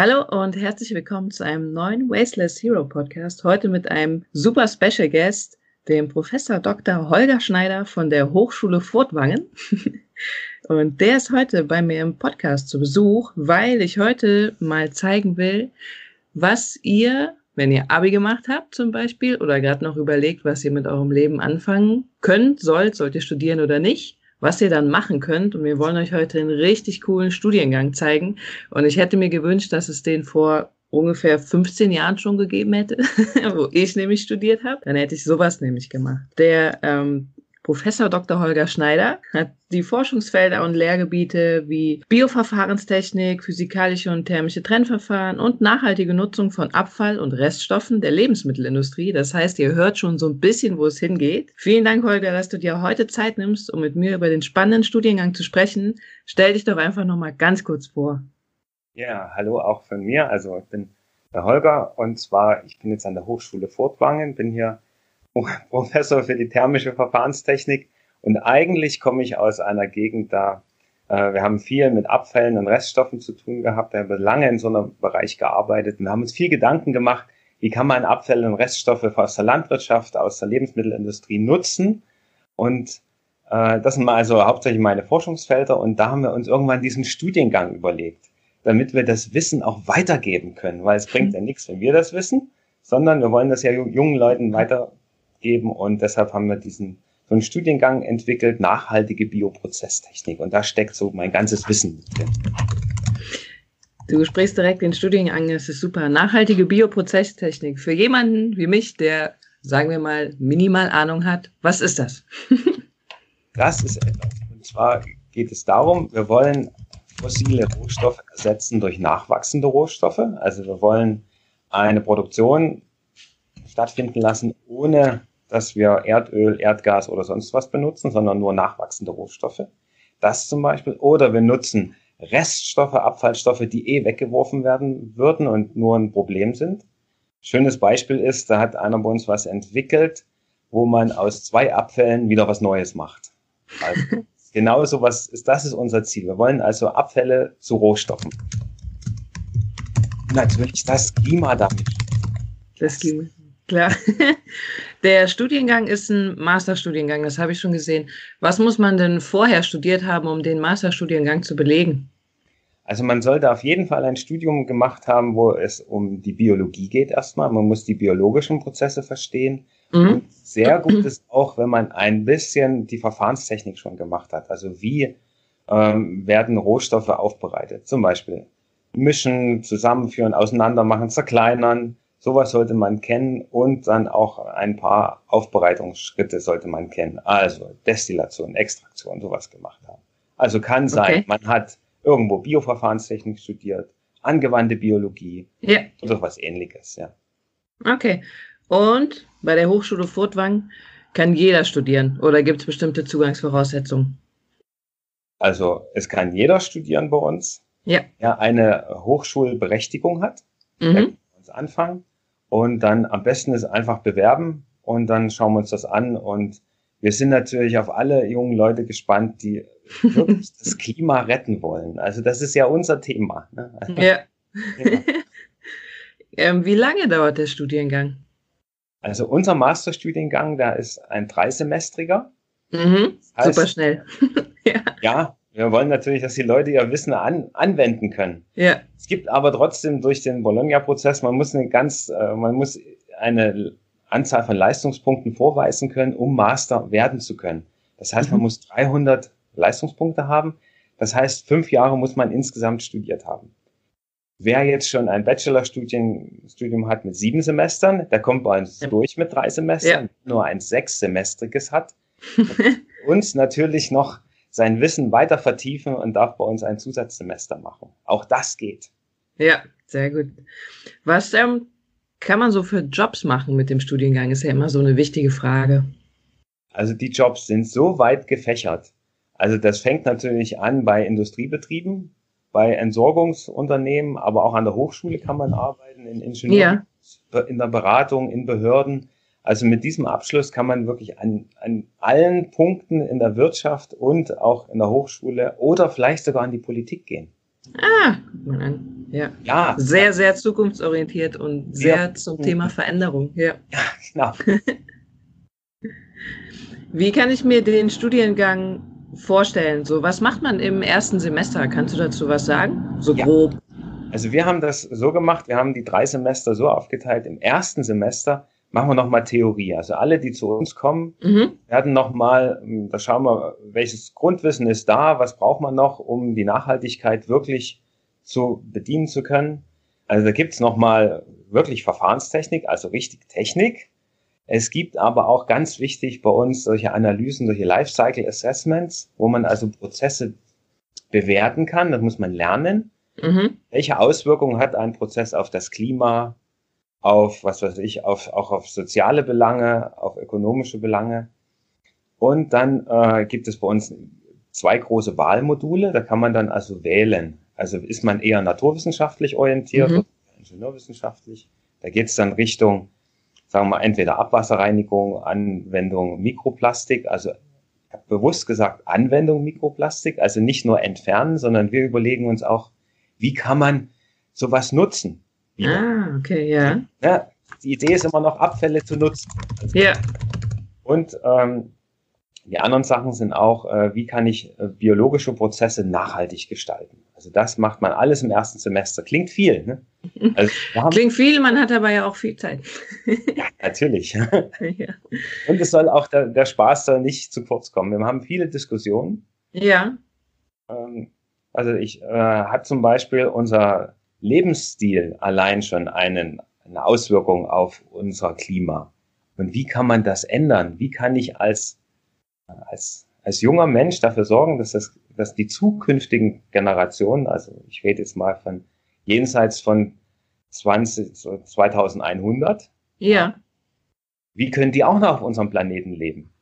Hallo und herzlich willkommen zu einem neuen Wasteless Hero Podcast. Heute mit einem super Special Guest, dem Professor Dr. Holger Schneider von der Hochschule Furtwangen. Und der ist heute bei mir im Podcast zu Besuch, weil ich heute mal zeigen will, was ihr, wenn ihr Abi gemacht habt zum Beispiel oder gerade noch überlegt, was ihr mit eurem Leben anfangen könnt, sollt, sollt ihr studieren oder nicht, was ihr dann machen könnt. Und wir wollen euch heute einen richtig coolen Studiengang zeigen. Und ich hätte mir gewünscht, dass es den vor ungefähr 15 Jahren schon gegeben hätte, wo ich nämlich studiert habe. Dann hätte ich sowas nämlich gemacht. Der ähm, Professor Dr. Holger Schneider hat die Forschungsfelder und Lehrgebiete wie Bioverfahrenstechnik, physikalische und thermische Trennverfahren und nachhaltige Nutzung von Abfall und Reststoffen der Lebensmittelindustrie. Das heißt, ihr hört schon so ein bisschen, wo es hingeht. Vielen Dank, Holger, dass du dir heute Zeit nimmst, um mit mir über den spannenden Studiengang zu sprechen. Stell dich doch einfach nochmal ganz kurz vor. Ja, hallo auch von mir. Also ich bin der Holger und zwar, ich bin jetzt an der Hochschule Fortwangen, bin hier Professor für die thermische Verfahrenstechnik. Und eigentlich komme ich aus einer Gegend da, äh, wir haben viel mit Abfällen und Reststoffen zu tun gehabt. Wir haben lange in so einem Bereich gearbeitet und wir haben uns viel Gedanken gemacht, wie kann man Abfälle und Reststoffe aus der Landwirtschaft, aus der Lebensmittelindustrie nutzen. Und äh, das sind mal also hauptsächlich meine Forschungsfelder. Und da haben wir uns irgendwann diesen Studiengang überlegt, damit wir das Wissen auch weitergeben können. Weil es bringt ja nichts, wenn wir das wissen, sondern wir wollen das ja jungen Leuten weiter geben und deshalb haben wir diesen so einen Studiengang entwickelt, nachhaltige Bioprozesstechnik und da steckt so mein ganzes Wissen drin. Du sprichst direkt den Studiengang, das ist super. Nachhaltige Bioprozesstechnik. Für jemanden wie mich, der, sagen wir mal, minimal Ahnung hat, was ist das? das ist etwas. Und zwar geht es darum, wir wollen fossile Rohstoffe ersetzen durch nachwachsende Rohstoffe. Also wir wollen eine Produktion stattfinden lassen, ohne dass wir Erdöl, Erdgas oder sonst was benutzen, sondern nur nachwachsende Rohstoffe. Das zum Beispiel. Oder wir nutzen Reststoffe, Abfallstoffe, die eh weggeworfen werden würden und nur ein Problem sind. Schönes Beispiel ist, da hat einer bei uns was entwickelt, wo man aus zwei Abfällen wieder was Neues macht. Also genau so was ist, das ist unser Ziel. Wir wollen also Abfälle zu Rohstoffen. Natürlich das Klima damit. Das Klima. Klar. Der Studiengang ist ein Masterstudiengang, das habe ich schon gesehen. Was muss man denn vorher studiert haben, um den Masterstudiengang zu belegen? Also man sollte auf jeden Fall ein Studium gemacht haben, wo es um die Biologie geht erstmal. Man muss die biologischen Prozesse verstehen. Mhm. Und sehr gut ist auch, wenn man ein bisschen die Verfahrenstechnik schon gemacht hat. Also wie ähm, werden Rohstoffe aufbereitet? Zum Beispiel mischen, zusammenführen, auseinander machen, zerkleinern Sowas sollte man kennen und dann auch ein paar Aufbereitungsschritte sollte man kennen. Also Destillation, Extraktion, sowas gemacht haben. Also kann sein, okay. man hat irgendwo Bioverfahrenstechnik studiert, angewandte Biologie ja. oder was ähnliches, ja. Okay. Und bei der Hochschule Furtwang kann jeder studieren oder gibt es bestimmte Zugangsvoraussetzungen? Also es kann jeder studieren bei uns, ja. der eine Hochschulberechtigung hat. Mhm. Anfangen. Und dann am besten ist einfach bewerben und dann schauen wir uns das an. Und wir sind natürlich auf alle jungen Leute gespannt, die wirklich das Klima retten wollen. Also das ist ja unser Thema. Ne? Ja. ja. ähm, wie lange dauert der Studiengang? Also unser Masterstudiengang, da ist ein dreisemestriger. Mhm, heißt, super schnell. ja. ja, wir wollen natürlich, dass die Leute ihr Wissen an, anwenden können. Ja. Es gibt aber trotzdem durch den Bologna-Prozess, man muss eine ganz, äh, man muss eine Anzahl von Leistungspunkten vorweisen können, um Master werden zu können. Das heißt, man mhm. muss 300 Leistungspunkte haben. Das heißt, fünf Jahre muss man insgesamt studiert haben. Wer jetzt schon ein Bachelorstudium hat mit sieben Semestern, der kommt bei uns ja. durch mit drei Semestern, ja. nur ein sechssemestriges hat. und natürlich noch sein Wissen weiter vertiefen und darf bei uns ein Zusatzsemester machen. Auch das geht. Ja, sehr gut. Was ähm, kann man so für Jobs machen mit dem Studiengang? Ist ja immer so eine wichtige Frage. Also die Jobs sind so weit gefächert. Also das fängt natürlich an bei Industriebetrieben, bei Entsorgungsunternehmen, aber auch an der Hochschule kann man arbeiten, in Ingenieur, ja. in der Beratung, in Behörden. Also mit diesem Abschluss kann man wirklich an, an allen Punkten in der Wirtschaft und auch in der Hochschule oder vielleicht sogar an die Politik gehen. Ah, guck mal an. Ja. ja. Sehr, sehr zukunftsorientiert und sehr ja. zum Thema Veränderung. Ja, ja genau. Wie kann ich mir den Studiengang vorstellen? So, was macht man im ersten Semester? Kannst du dazu was sagen? So ja. grob. Also wir haben das so gemacht, wir haben die drei Semester so aufgeteilt. Im ersten Semester machen wir nochmal Theorie. Also alle, die zu uns kommen, mhm. werden nochmal, da schauen wir, welches Grundwissen ist da, was braucht man noch, um die Nachhaltigkeit wirklich zu bedienen zu können. Also da gibt's nochmal wirklich Verfahrenstechnik, also richtig Technik. Es gibt aber auch ganz wichtig bei uns solche Analysen, solche Lifecycle Assessments, wo man also Prozesse bewerten kann. Das muss man lernen. Mhm. Welche Auswirkungen hat ein Prozess auf das Klima, auf, was weiß ich, auf, auch auf soziale Belange, auf ökonomische Belange. Und dann äh, gibt es bei uns zwei große Wahlmodule. Da kann man dann also wählen. Also ist man eher naturwissenschaftlich orientiert mhm. oder ingenieurwissenschaftlich. Da geht es dann Richtung, sagen wir mal, entweder Abwasserreinigung, Anwendung Mikroplastik. Also ich habe bewusst gesagt Anwendung Mikroplastik, also nicht nur entfernen, sondern wir überlegen uns auch, wie kann man sowas nutzen? Ah, okay, ja. ja. Die Idee ist immer noch, Abfälle zu nutzen. Ja. Und ähm, die anderen Sachen sind auch, äh, wie kann ich äh, biologische Prozesse nachhaltig gestalten? Also das macht man alles im ersten Semester. Klingt viel, ne? Also, Klingt viel, man hat aber ja auch viel Zeit. ja, natürlich. ja. Und es soll auch, der, der Spaß soll nicht zu kurz kommen. Wir haben viele Diskussionen. Ja. Ähm, also ich äh, habe zum Beispiel unser Lebensstil allein schon einen, eine Auswirkung auf unser Klima. Und wie kann man das ändern? Wie kann ich als, als, als junger Mensch dafür sorgen, dass, das, dass die zukünftigen Generationen, also ich rede jetzt mal von jenseits von 20, 2100, ja. wie können die auch noch auf unserem Planeten leben?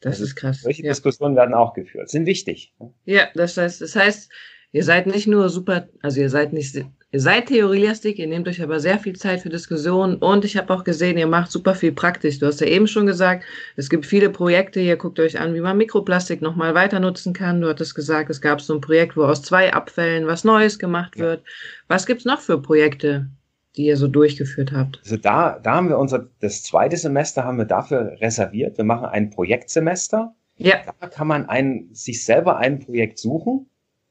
Das also ist krass. Solche ja. Diskussionen werden auch geführt, sind wichtig. Ja, das heißt, das heißt, Ihr seid nicht nur super, also ihr seid nicht, ihr seid theorielastig, ihr nehmt euch aber sehr viel Zeit für Diskussionen und ich habe auch gesehen, ihr macht super viel praktisch. Du hast ja eben schon gesagt, es gibt viele Projekte, ihr guckt euch an, wie man Mikroplastik nochmal weiter nutzen kann. Du hattest gesagt, es gab so ein Projekt, wo aus zwei Abfällen was Neues gemacht wird. Was gibt's noch für Projekte, die ihr so durchgeführt habt? Also da, da haben wir unser, das zweite Semester haben wir dafür reserviert. Wir machen ein Projektsemester. Ja. Da kann man ein, sich selber ein Projekt suchen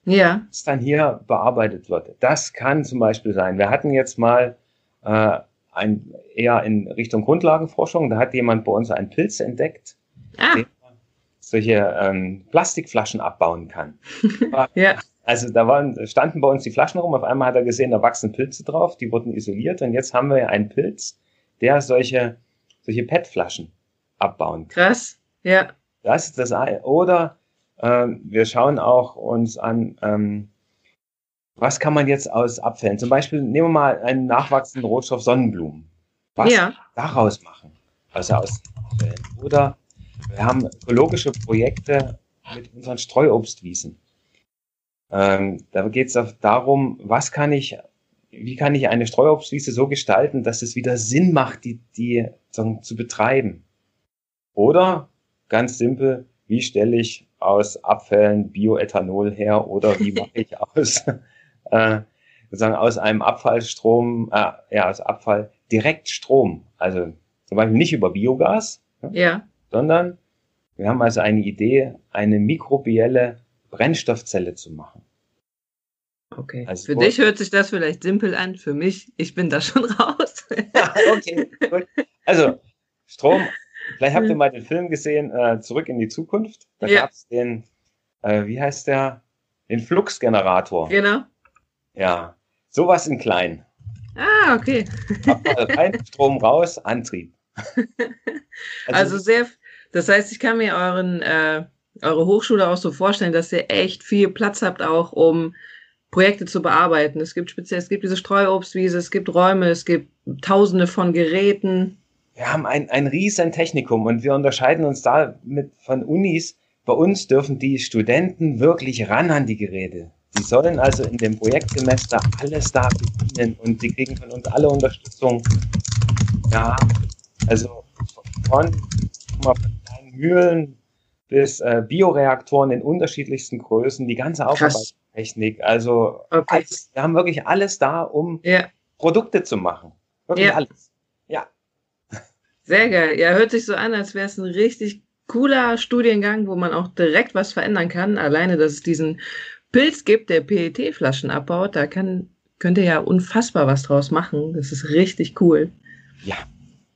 ja. was dann hier bearbeitet wird. Das kann zum Beispiel sein. Wir hatten jetzt mal äh, ein, eher in Richtung Grundlagenforschung, da hat jemand bei uns einen Pilz entdeckt, ah. der solche ähm, Plastikflaschen abbauen kann. ja. Also da waren, standen bei uns die Flaschen rum, auf einmal hat er gesehen, da wachsen Pilze drauf, die wurden isoliert und jetzt haben wir einen Pilz, der solche, solche PET-Flaschen abbauen kann. Krass, ja. Das ist das eine. Oder wir schauen auch uns an, ähm, was kann man jetzt aus Abfällen, zum Beispiel nehmen wir mal einen nachwachsenden Rohstoff Sonnenblumen. Was ja. daraus machen? Also aus Abfällen. Oder wir haben ökologische Projekte mit unseren Streuobstwiesen. Ähm, da geht es darum, was kann ich, wie kann ich eine Streuobstwiese so gestalten, dass es wieder Sinn macht, die, die zu betreiben. Oder ganz simpel, wie stelle ich aus Abfällen Bioethanol her oder wie mache ich aus, äh, sozusagen aus einem Abfallstrom, äh, ja, aus Abfall direkt Strom. Also zum Beispiel nicht über Biogas, ne, ja. sondern wir haben also eine Idee, eine mikrobielle Brennstoffzelle zu machen. Okay. Also für dich hört sich das vielleicht simpel an, für mich, ich bin da schon raus. okay, gut. Also Strom Vielleicht habt ihr mal den Film gesehen, äh, Zurück in die Zukunft. Da ja. gab es den, äh, wie heißt der? Den Fluxgenerator. Genau. Ja, sowas in klein. Ah, okay. rein, Strom raus, Antrieb. also, also, sehr, das heißt, ich kann mir euren, äh, eure Hochschule auch so vorstellen, dass ihr echt viel Platz habt, auch um Projekte zu bearbeiten. Es gibt speziell, es gibt diese Streuobstwiese, es gibt Räume, es gibt tausende von Geräten wir haben ein, ein riesen Technikum und wir unterscheiden uns da mit von Unis. Bei uns dürfen die Studenten wirklich ran an die Geräte. Die sollen also in dem Projektsemester alles da bedienen und die kriegen von uns alle Unterstützung. Ja, also von, von kleinen Mühlen bis äh, Bioreaktoren in unterschiedlichsten Größen, die ganze Aufarbeitung Technik. Also okay. alles, wir haben wirklich alles da, um ja. Produkte zu machen. Wirklich ja. alles. Sehr geil. Ja, hört sich so an, als wäre es ein richtig cooler Studiengang, wo man auch direkt was verändern kann. Alleine, dass es diesen Pilz gibt, der PET-Flaschen abbaut, da kann, könnt ihr ja unfassbar was draus machen. Das ist richtig cool. Ja.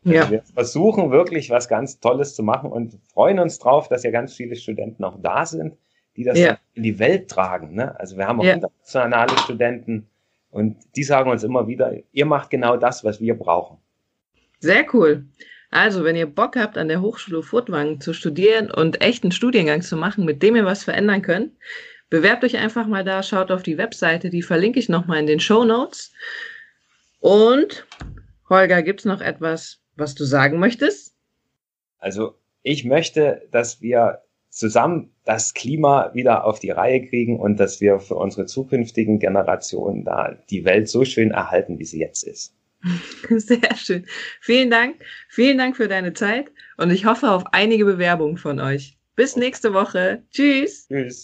Also ja. wir versuchen wirklich was ganz Tolles zu machen und freuen uns drauf, dass ja ganz viele Studenten auch da sind, die das ja. in die Welt tragen. Ne? Also wir haben auch ja. internationale Studenten und die sagen uns immer wieder, ihr macht genau das, was wir brauchen. Sehr cool. Also, wenn ihr Bock habt, an der Hochschule Furtwangen zu studieren und echten Studiengang zu machen, mit dem ihr was verändern könnt, bewerbt euch einfach mal da, schaut auf die Webseite, die verlinke ich nochmal in den Show Notes. Und Holger, gibt es noch etwas, was du sagen möchtest? Also, ich möchte, dass wir zusammen das Klima wieder auf die Reihe kriegen und dass wir für unsere zukünftigen Generationen da die Welt so schön erhalten, wie sie jetzt ist. Sehr schön. Vielen Dank. Vielen Dank für deine Zeit und ich hoffe auf einige Bewerbungen von euch. Bis nächste Woche. Tschüss. Tschüss.